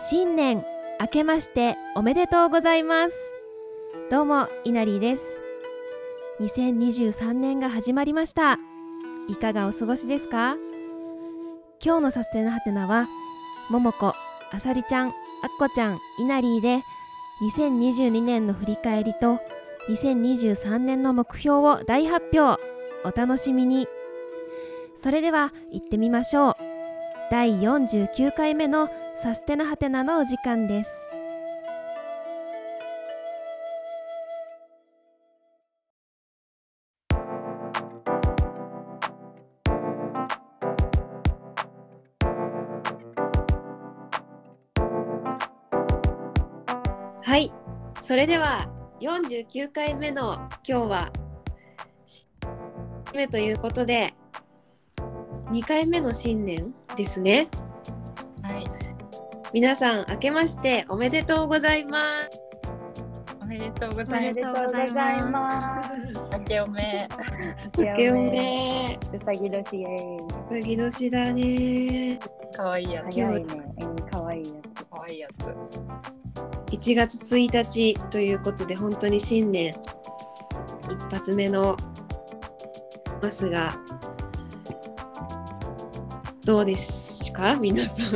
新年明けましておめでとうございます。どうもいなりです。2023年が始まりました。いかがお過ごしですか？今日のサステナハテナはももこあさりちゃんあっこちゃんいなりで2022年の振り返りと2023年の目標を大発表。お楽しみに。それでは行ってみましょう。第49回目のサステナハテナのお時間です。はい。それでは49回目の今日は目ということで2回目の新年ですね、皆さん明けましておめでとうございますおめでとうごおざいまめでとうございます。す。明けおめ。明けおめうさぎ年イエーイ。次年だね可愛いやつ。早いね。うん、可愛いや可愛いやつ。1月1日ということで本当に新年一発目のますがどうです？か？皆さん収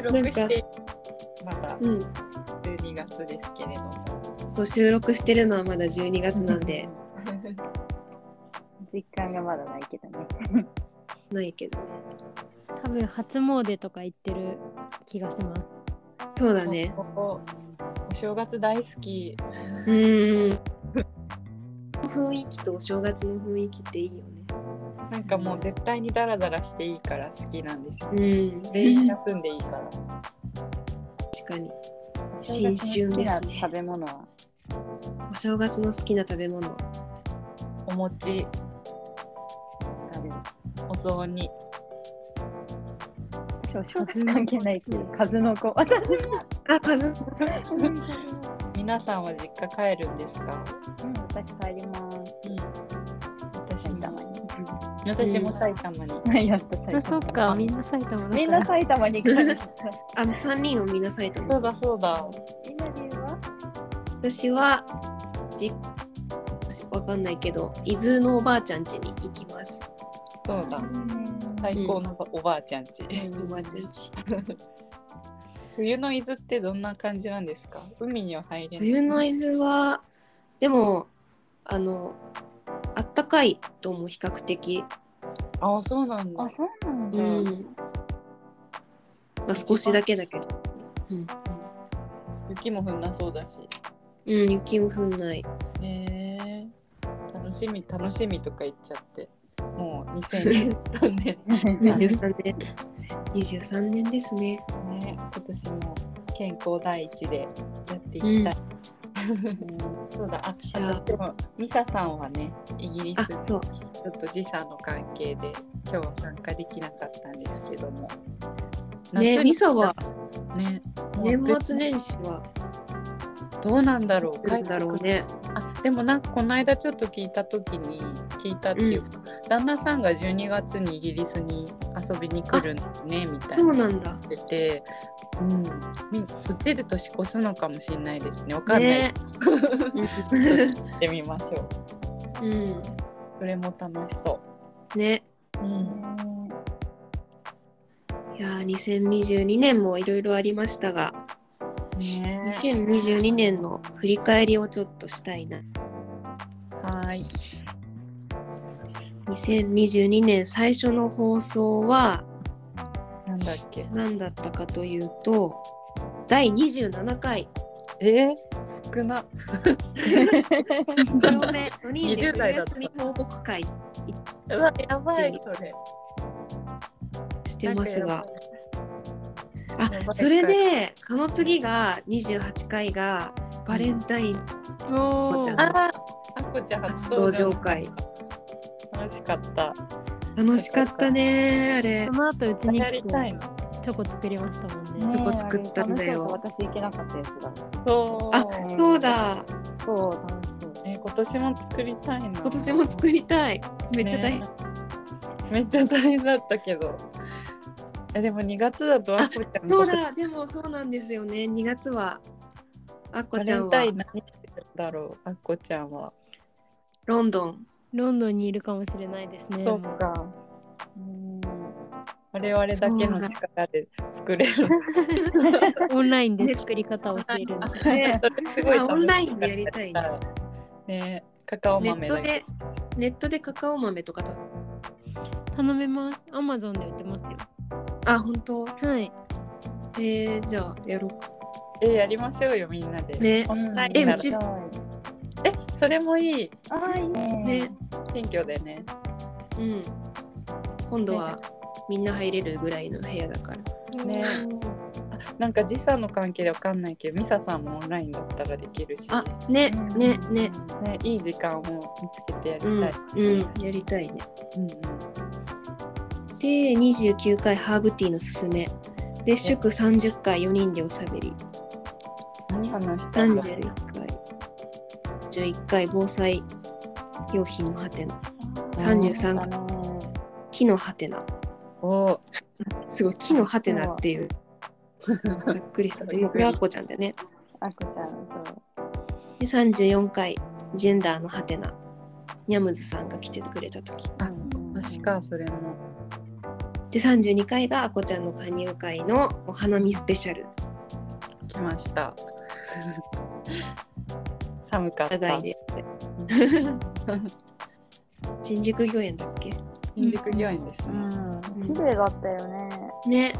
なんか録してまだうん12月ですけれども。そう収録してるのはまだ12月なんでつ。実感がまだないけどね。ないけどね多分初詣とか行ってる気がします。そうだねお正月大好き。うん 雰囲気とお正月の雰囲気っていいよねなんかもう絶対にダラダラしていいから好きなんですよ。うん全員休んでいいから。確かに新春ですね食べ物は？お正月の好きな食べ物お餅、食べる。お雑煮。少々関係ないけど、数の子。私も。あ数皆さんは実家帰るんですか？うん、私帰ります。私も埼玉に。私も埼玉に。やっと埼玉。あ、そっか、みんな埼玉だから。みんな埼玉に帰る。あ3人をみんな埼玉そうだそうだ。みんな理由は私はじわかんないけど伊豆のおばあちゃん家に行きますそうだ。最高のおばあちゃんち。おばあちゃん家 冬の伊豆ってどんな感じなんですか？海には入れない。冬の伊豆はでもあのあったかいと思う比較的ああ、そうなんだあ、。そうなんだ。うん、まあ、少しだけだけどうん、雪も降んなそうだし。うん、雪も降んないへえ楽しみ、楽しみとか言っちゃって。もう2023年 23年23年ですねね、今年も健康第一でやっていきたい。そうだ、あ、じゃああでもミサさんはね、イギリスあそう。ちょっと時差の関係で今日は参加できなかったんですけども。ね夏ミサはね、年末年始はどうなんだろう来るだろうね。あでもなんかこの間ちょっと聞いた時に聞いたっていうか、旦那さんが12月にイギリスに遊びに来るんだねみたいな。そうなんだ。てて、うん、みそっちで年越すのかもしれないですね。わかんない、ね。行ってみましょう。うん。それも楽しそね。う、うん、いやー2022年もいろいろありましたがね。2022年の振り返りをちょっとしたいな。はーい2022年最初の放送はだっけ？何だったかというと第27回。えー、少な。強め4人で20代だった冬休み報告会。うわやばいそれ。してますが。あそれでその次が28回がバレンタイン。おこちゃんあこちゃん初初登場。登場会。楽しかった楽しかった。ねあれ。その後うちにや来てりたいの。チョコ作りましたもんね。どこ作ったんだよ。私行けなかったやつだ。そうあそうだ。そう、楽しそう。え今年も作りたいな。今年も作りたい。めっちゃ大変、ね。めっちゃ大変だったけど。えでも2月だとあこちゃんそうだ。でもそうなんですよね。2月はあっこバちゃんは。レンタイン何してるんだろうあっこちゃんは。ロンドンロンドンにいるかもしれないですね。そっか。うん我々だけの力で作れる。オンラインで作り方を教える。ねオンラインでやりたいねねカカオネ豆だけットでネットでカカオ豆とかた頼めます。アマゾンで売ってますよ。あ本当？はい。えー、じゃあやろうかえやりましょうよみんなで。ねオンラインならえうそれもいい。ああ、いいね。ね。選挙でね。うん。今度はみんな入れるぐらいの部屋だから。ね。なんか時差の関係でわかんないけどミサさんもオンラインだったらできるし。あねうん。ねね。ねいい時間を見つけてやりたうん、い。うん、やりたいね。うんうん。で29回ハーブティーのすすめ。で祝30回4人でおしゃべり。何話したんだ31回11回防災用品のハテナ。33回木のハテナ。おー。すごい木のハテナっていう。ざっくりした。でもこれはあっこちゃんだよね。あこちゃん、そう。で34回ジェンダーのハテナ。ニャムズさんが来てくれた時。あ確かそれも。で32回があこちゃんの加入会のお花見スペシャル。来ました。寒かった。いで新宿御苑だっけ？新宿御苑ですね。うん。綺麗だったよね。ね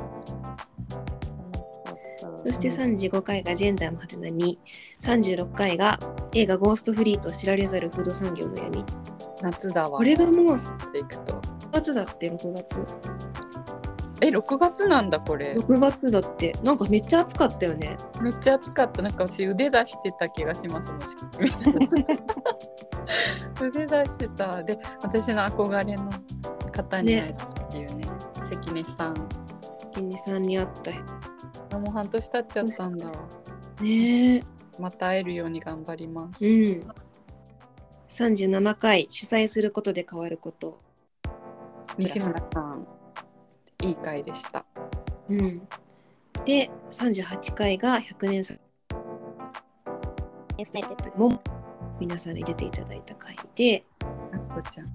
そうそして35回がジェンダーの果てなに36回が映画「ゴーストフリート知られざるフード産業の闇夏だ」わ。これがもう6でいくと。月だって6月え6月なんだこれ。6月だってなんかめっちゃ暑かったよねめっちゃ暑かった。なんか私腕出してた気がしますもしか 腕出してた。で私の憧れの方に会えたっていうね。関根さん。金ニさんに会ったあもう半年経っちゃったんだわ。ねえまた会えるように頑張ります。うん37回主催することで変わること西村さん。いい回でした。うんで38回が100年さも皆さんに出ていただいた回であっこちゃん。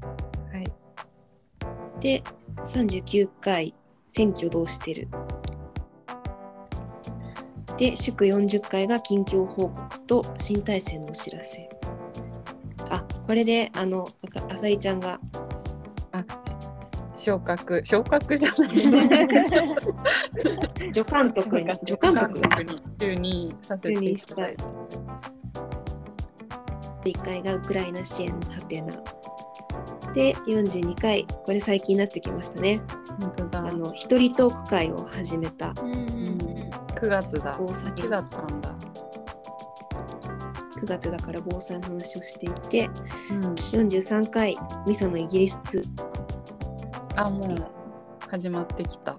はい。で39回選挙どうしてるで祝40回が近況報告と新体制のお知らせあこれであのあさりちゃんがあ昇格。昇格じゃない。助監督に。助監督に。就任させていただいて。1回がウクライナ支援のハテナで42回これ最近になってきましたね。本当だ。あの一人トーク会を始めた。うん。うんうん9月だ。大崎秋だったんだ。9月だから防災の話をしていてうん、43回ミサのイギリス2あもう始まってきた。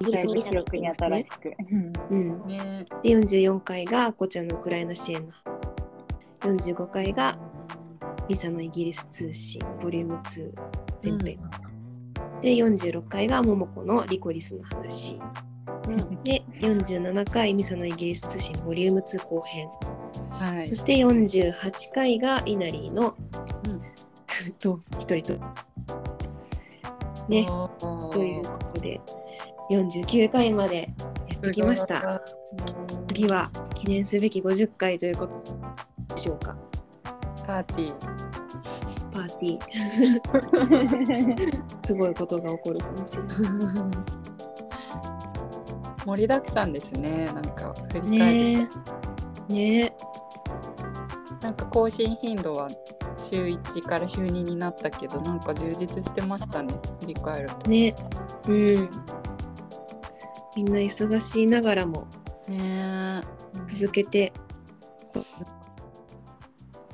イギリスの記憶に新しく。うん、ね。で44回がこちゃんのウクライナ支援の45回がミサのイギリス通信ボリューム2前編、で46回がモモコのリコリスの話うん。で47回ミサのイギリス通信ボリューム2後編、はいそ。して48回がイナリーの、うん と一人とねということで49回までやってきました。次は記念すべき50回ということでしょうか。パーティー。パーティー。すごいことが起こるかもしれない。盛りだくさんですね。なんか振り返り、ねえねえなんか更新頻度は週1から週2になったけど、なんか充実してましたね。振り返ると。ね。うん。みんな忙しいながらも。ね。続けて。今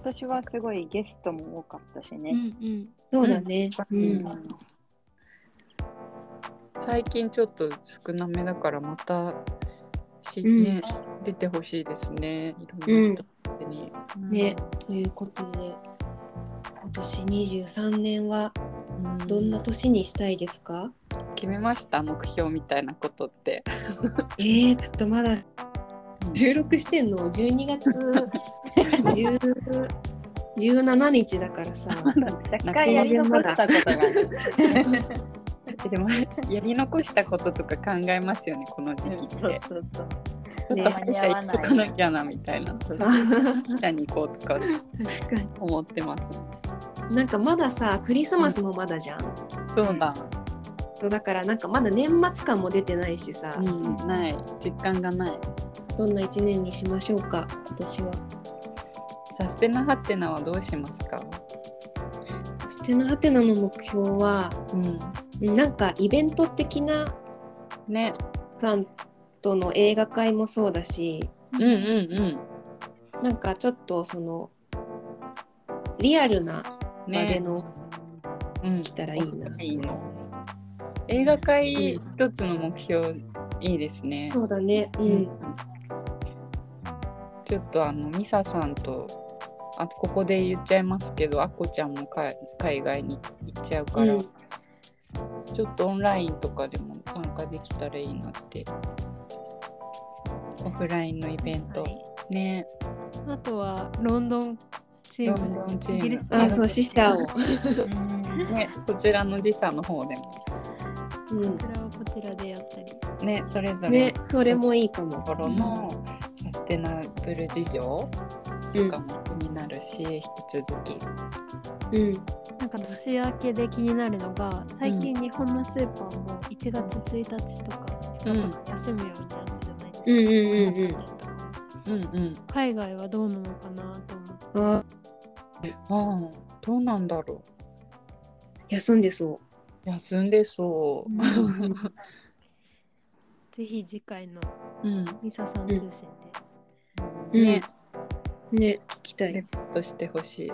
年はすごいゲストも多かったしうね。んうん。そうだね。う、うん。ん最近ちょっと少なめだからまたし、うん。ね出てほしいですね。いろんな人に。ね。ということで今年23年はどんな年にしたいですか？決めました目標みたいなことって。えー、ちょっとまだ収録してんの？12月 10 17日だからさ 若干やり残したことが。でもやり残したこととか考えますよねこの時期って。そうそうそう。ちょっと歯医者行っとかなきゃなみたいな。歯医者に行こうとか確か思ってます。になんかまださクリスマスもまだじゃん、そうだ。そうだからなんかまだ年末感も出てないしさ、うん、ない実感がない。どんな1年にしましょうか今年はサステナハテナはどうしますか？ステナハテナの目標はうん。なんかイベント的なね。さんとの映画会もそうだしうんうんなんかちょっとそのリアルな。場でのうん。来たらいいな、いいの。映画会一つの目標いいですね。そうだね。うん。ちょっとあのミサさんとあここで言っちゃいますけどあこちゃんもか海外に行っちゃうから、うん。ちょっとオンラインとかでも参加できたらいいなって。オフラインのイベント。ね。あとはロンドンチーロンムドンチームあそう死者を、ねそちらの時差の方でも。うん。こちらはこちらでやったり。ねそれぞれねそれもいいかも。ところのサステナブル事情うんとかも気になるし、引き続き。うん。なんか年明けで気になるのが最近日本のスーパーも1月1日とか2日とか休むようになったじゃないですか。うんうんうんうん。うんうん。海外はどうなのかなと思って。あああどうなんだろ休んでそう。休んでそう。ぜひ次回のうん、ミサさん通信うん。ね、ね聞きたい。レポートしてほしい。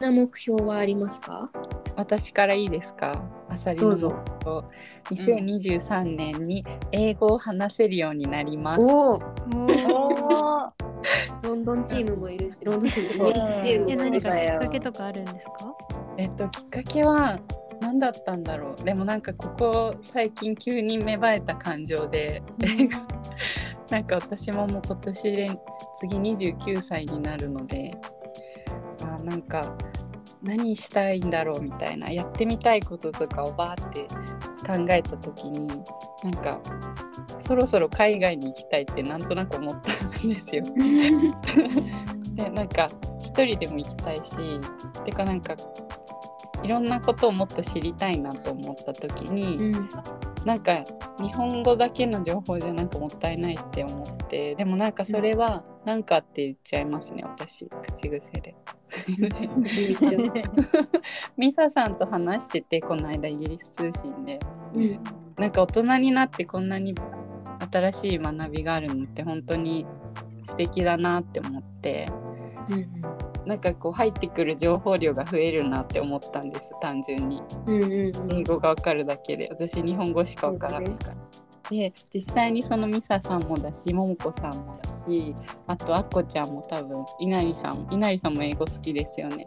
な目標はありますか？私からいいですか？あさりの目どうぞ。標。2023年に英語を話せるようになります。おおで。もうおー ロンドンチームもいるしロンドンチームイギリスチームえもいるし。何かきっかけとかあるんですか？えっと、きっかけは何だったんだろう。でもなんかここ最近急に芽生えた感情で なんか私ももう今年で次29歳になるのであーなんか何したいんだろうみたいなやってみたいこととかをバーって考えた時になんかそろそろ海外に行きたいってなんとなく思ったんですよ。でなんか一人でも行きたいしてかなんかいろんなことをもっと知りたいなと思った時に、うんなんか日本語だけの情報じゃなんかもったいないって思ってでもなんかそれはなんかって言っちゃいますね私口癖で。ミサさんと話しててこの間イギリス通信で。うん。なんか大人になってこんなに新しい学びがあるのって本当に素敵だなって思って。なんかこう入ってくる情報量が増えるなって思ったんです単純に。うんうんうん。英語がわかるだけで。私日本語しかわからないから。で実際にそのミサさんもだしももこさんもだしあとあっこちゃんも多分稲荷さん稲荷さんも英語好きですよね。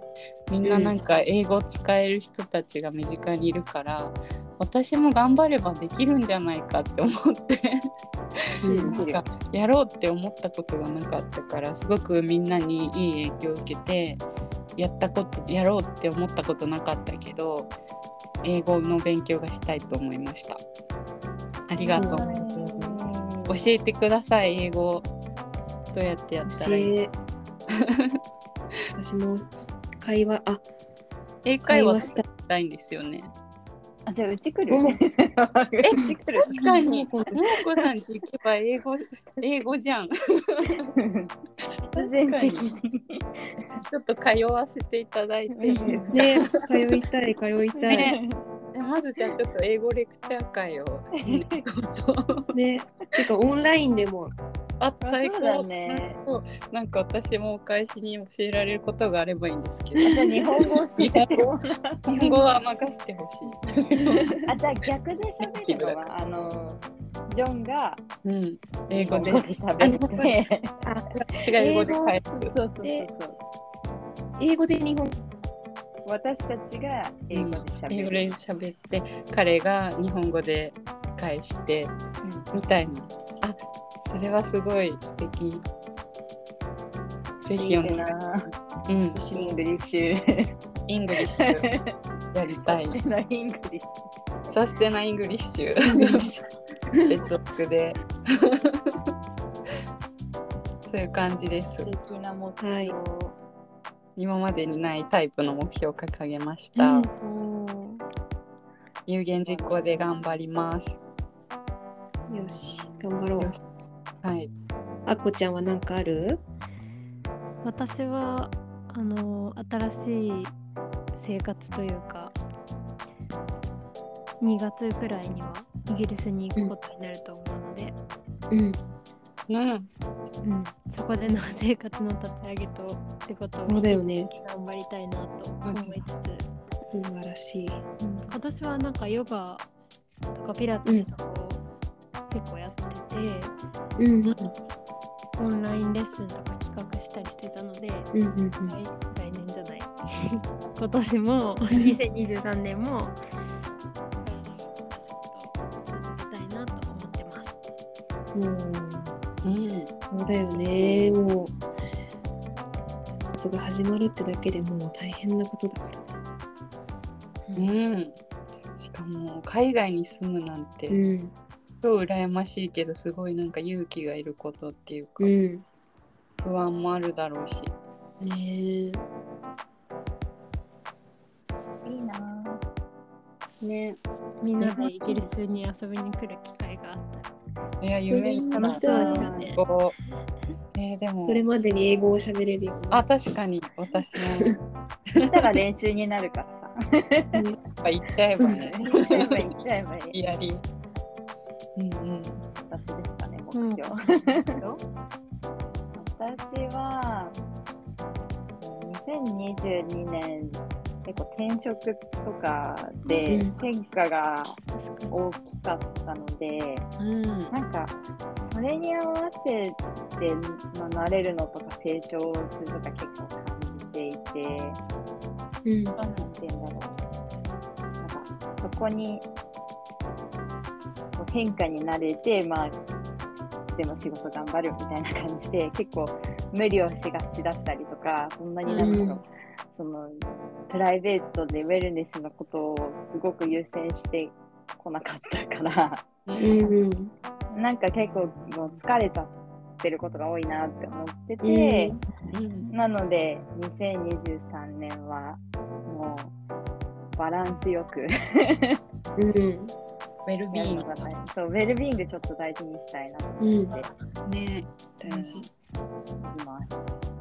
みんななんか英語使える人たちが身近にいるから、私も頑張ればできるんじゃないかって思ってうん。なんかやろうって思ったことがなかったからすごくみんなにいい影響を受けてやったことやろうって思ったことなかったけど英語の勉強がしたいと思いましたありがとう、教えてください。英語どうやってやったらいい教え私も会話あ英会話したたいんですよね。あ、じゃあうち来る？お。うち来る確かに。ももこさんち行けば英語英語じゃん。必然的に。ちょっと通わせていただいていいですか、ね通いたい通いたい。ね。でまずじゃあちょっと英語レクチャー会を ねてかオンラインでもあ最高だねそうなんか私もお返しに教えられることがあればいいんですけどじゃあ日本語。日本語は任せてほしい。あ、じゃあ逆で喋るのは、あの、ジョンがうん、英語で喋って。あ違う英語で返す。そうそうそうでそう。英語で日本私たちが英語で喋る。英語で喋って彼が日本語で返してみたいなあそれはすごい素敵ぜいいひお願いな。うんイングリッシュ。イングリッシュやりたいイングリッシサステナイングリッシュ接続で そういう感じですュ。素敵な目標。はい今までにないタイプの目標を掲げました、う。ん有言実行で頑張ります。よし、頑張ろう。はい。あこちゃんは何かある？私はあの新しい生活というか2月くらいにはイギリスに行くことになると思うので、うん。うんうんそこでの生活の立ち上げと仕事をそうだよね頑張りたいなと思いつつ、素晴らしい。うん今年はなんかヨガとかピラティスとかを結構やってて、うん。オンラインレッスンとか企画したりしてたので、うんうんうん。来来年じゃない 今年も2023年も体を動かすことを続けたいなと思ってます。うんそうだよね。もう、夏が始まるってだけでもう大変なことだから。うんしかも海外に住むなんて、うん。超羨ましいけどすごいなんか勇気がいることっていうか、うん。不安もあるだろうしねえ。いいな。ねみんなでイギリスに遊びに来る機会があったら。いや夢に楽しそうですよねえーでもそれまでに英語を喋れるように。あ確かに私もそしたら練習になるからさ。ね言っちゃえばね言っちゃえばいい。言っちゃえばいい。やりうんうん私ですかね、目うん標。私は2022年結構転職とかでうん変化が大きかったので、うんなんかそれに合わせて、まあ、慣れるのとか成長するとか結構感じていて、うん。なんて言うんだろう。なんかそこに変化に慣れて、まあ、でも仕事頑張るみたいな感じで結構無理をしがちだったりとかそんなになんだろう、うんそのプライベートでウェルネスのことをすごく優先してこなかったから。なんか結構もう疲れちゃってることが多いなって思ってて、うん。なので2023年はもうバランスよく。うん。ウェルビーインのが大そうウェルビーイングちょっと大事にしたいなと思って。うん。グね大事。います。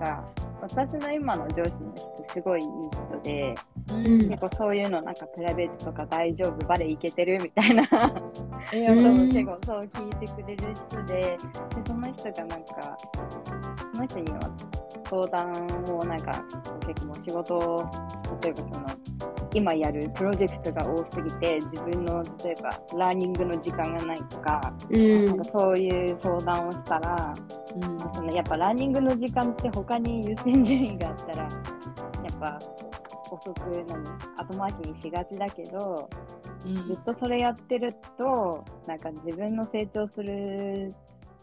か私の今の上司の人すごいいい人でうん。結構そういうのなんかプライベートとか大丈夫バレーいけてるみたいな。え そううん。結構そう聞いてくれる人ででその人がなんかその人には相談をなんか結構もう仕事を例えばその今やるプロジェクトが多すぎて自分の例えばラーニングの時間がないとか,、うん。なんかそういう相談をしたらうん。そのやっぱランニングの時間って他に優先順位があったらやっぱ遅く何後回しにしがちだけどずっとそれやってるとなんか自分の成長する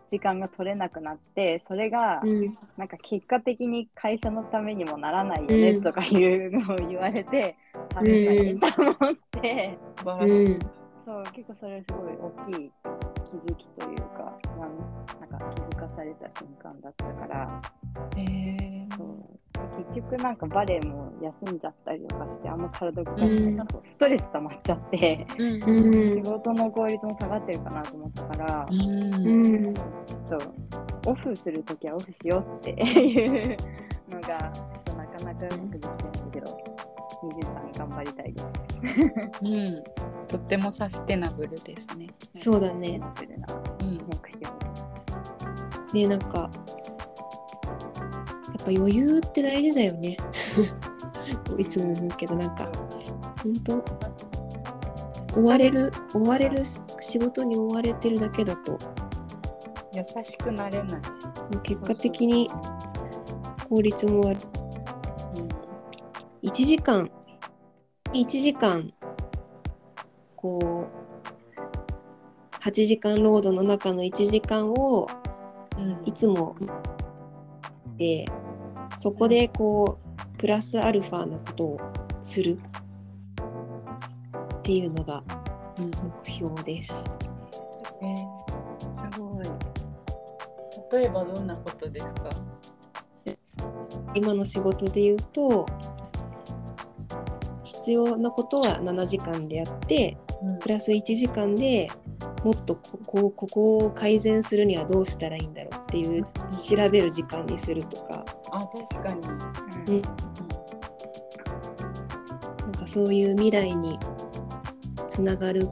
時間が取れなくなってそれがうん。なんか結果的に会社のためにもならないよねうん。とかいうのを言われて確かにと思って。素晴らしいそう結構それすごい大きい気づきというかなんなんか気づかされた瞬間だったから。へえそう結局なんかバレエも休んじゃったりとかしてあんま体動かしてない。とストレス溜まっちゃって。仕事の効率も下がってるかなと思ったから、ちょっとオフするときはオフしようっていうのがちょっとなかなかうまくできてないんだけど23頑張りたいです。うん。とってもサステナブルですね。そうだね。目標。で、なんか、やっぱ余裕って大事だよね。いつも思うけど、なんか、本当追われる、追われる仕事に追われてるだけだと、優しくなれないし。結果的に効率も悪うん。1時間1時間こう8時間労働の中の1時間をうん。いつもでそこでこうプラスアルファなことをするっていうのがうん目標です。えーすごい。例えばどんなことですか？今の仕事で言うと必要なことは7時間でやってプラス1時間でもっとここここを改善するにはどうしたらいいんだろうっていう調べる時間にするとか。あ確かに。うん。なんかそういう未来につながる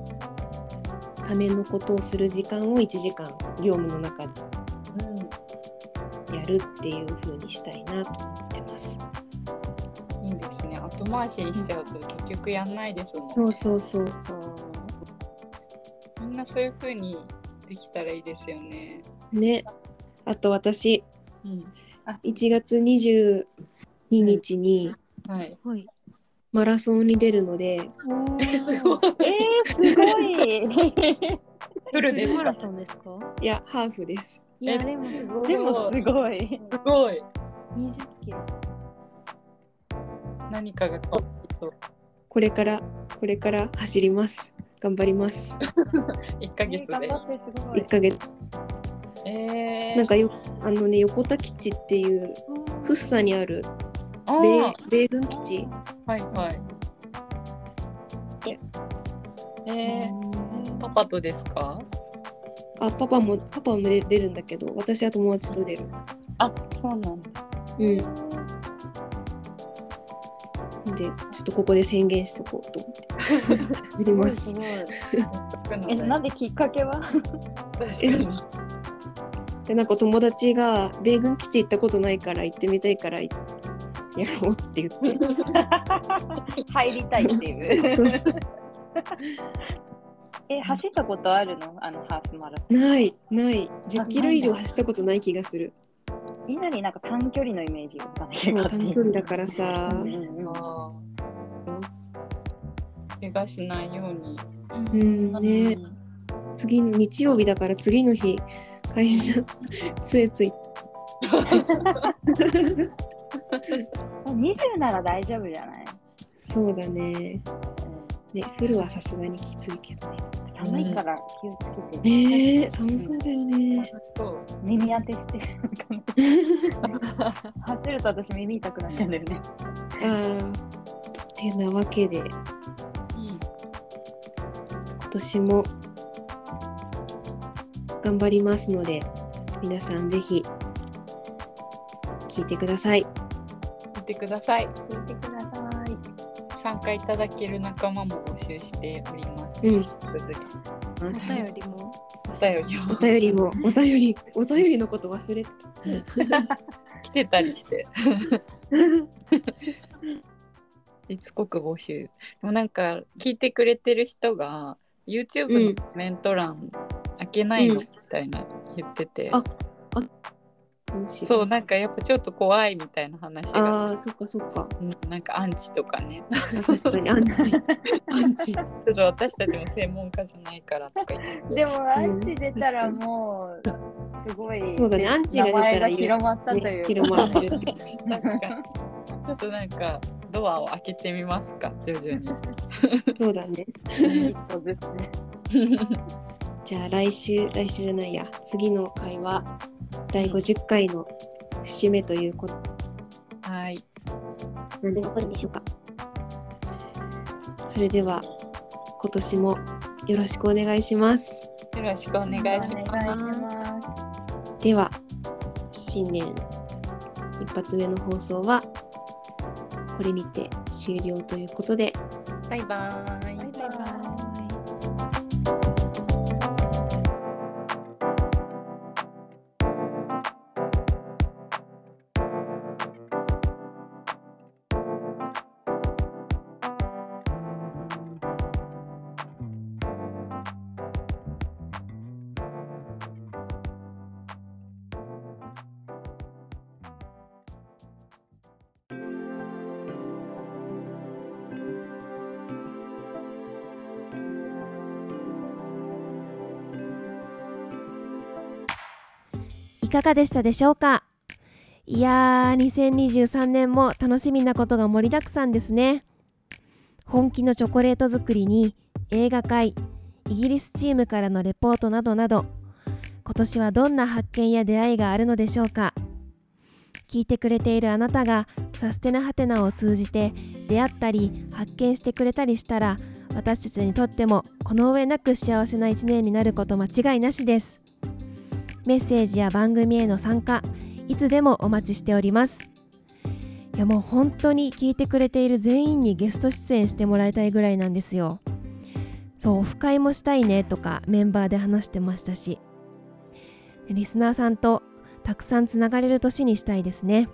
ためのことをする時間を1時間業務の中でうん。やるっていう風にしたいなと。思って。後回しにしちゃうと結局やんないですもん。そうそうそうそう。みんなそういう風にできたらいいですよね。ねあと私うん。1月22日にはい。はい。マラソンに出るので、えすごい。えー、すごい。フルですか？マラソンですか？いやハーフです。いや、でもすごい。でもすごい。すごい。20キロ。何かが。これからこれから走ります。頑張ります。一ヶ月で。頑張ってすごい1。ヶ月えー。なんかよあのね横田基地っていう福生にあるあ米ー米軍基地はいはい。えー、パパとですか？あパパもパパも出出るんだけど私は友達と出る。あ、そうなんだ。うん。でちょっとここで宣言しとこうと思って走ります す。ごい。ええ、なんできっかけは？でなんか友達が米軍基地行ったことないから行ってみたいからやろうって言って。入りたいっていう。そうそうえ、走ったことあるの？あのハーフマラソン。ないない10キロ以上走ったことない気がする。みんなになんか短距離のイメージがわかんな。短距離だからさ。怪我しないように。うんね。次の日曜日だから次の日会社 つえつい20なら大丈夫じゃない、そうだね。うん。ねフルはさすがにきついけどね寒いから気をつけて。ねえ寒そうだよねそう。耳当てして。走ると私耳痛くなっちゃうんだよね。あーてなわけでうん。今年も頑張りますので皆さんぜひ聞いてください見てください。聞いてください。参加いただける仲間も募集しております。うんお便りも。お便りをお便りもお便りお便りのこと忘れて来てたりして。しつこく募集。でもなんか聞いてくれてる人が YouTube のコメント欄開けないのうんみたいな言ってて、あむそうなんかやっぱちょっと怖いみたいな話が、あーそっかそっか。うんなんかアンチとかね。あ確かにアンチ。アンチ。ちょっと私たちも専門家じゃないからとか言って。でもアンチ出たらもうすごいそうだね。アンチが出たら名前が広まったとねいうか、広まってるって確かに。ちょっとなんかドアを開けてみますか徐々に。そうだね。一歩ずつね。じゃあ来週来週じゃないや。次の回は第50回の節目ということはい。何で起こるんでしょうか？それでは今年もよろしくお願いします。よろしくお願いします。では新年一発目の放送はこれにて終了ということで。バイバーイ。バイバイいかがでしたでしょうか？いやー2023年も楽しみなことが盛りだくさんですね。本気のチョコレート作りに映画会イギリスチームからのレポートなどなど今年はどんな発見や出会いがあるのでしょうか？聞いてくれているあなたがサステナハテナを通じて出会ったり発見してくれたりしたら私たちにとってもこの上なく幸せな一年になること間違いなしです。メッセージや番組への参加いつでもお待ちしております。いやもう本当に聞いてくれている全員にゲスト出演してもらいたいぐらいなんですよ。そうオフ会もしたいねとかメンバーで話してましたし。リスナーさんとたくさんつながれる年にしたいですね。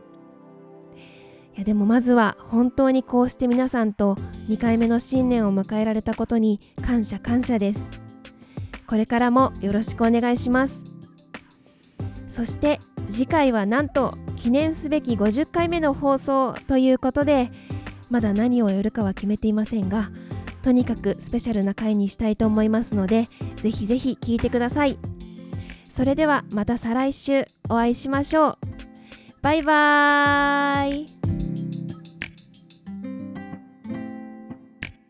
いやでもまずは本当にこうして皆さんと2回目の新年を迎えられたことに感謝感謝です。これからもよろしくお願いします。そして次回はなんと記念すべき50回目の放送ということでまだ何をやるかは決めていませんがとにかくスペシャルな回にしたいと思いますのでぜひぜひ聴いてください。それではまた再来週お会いしましょう。バイバーイ。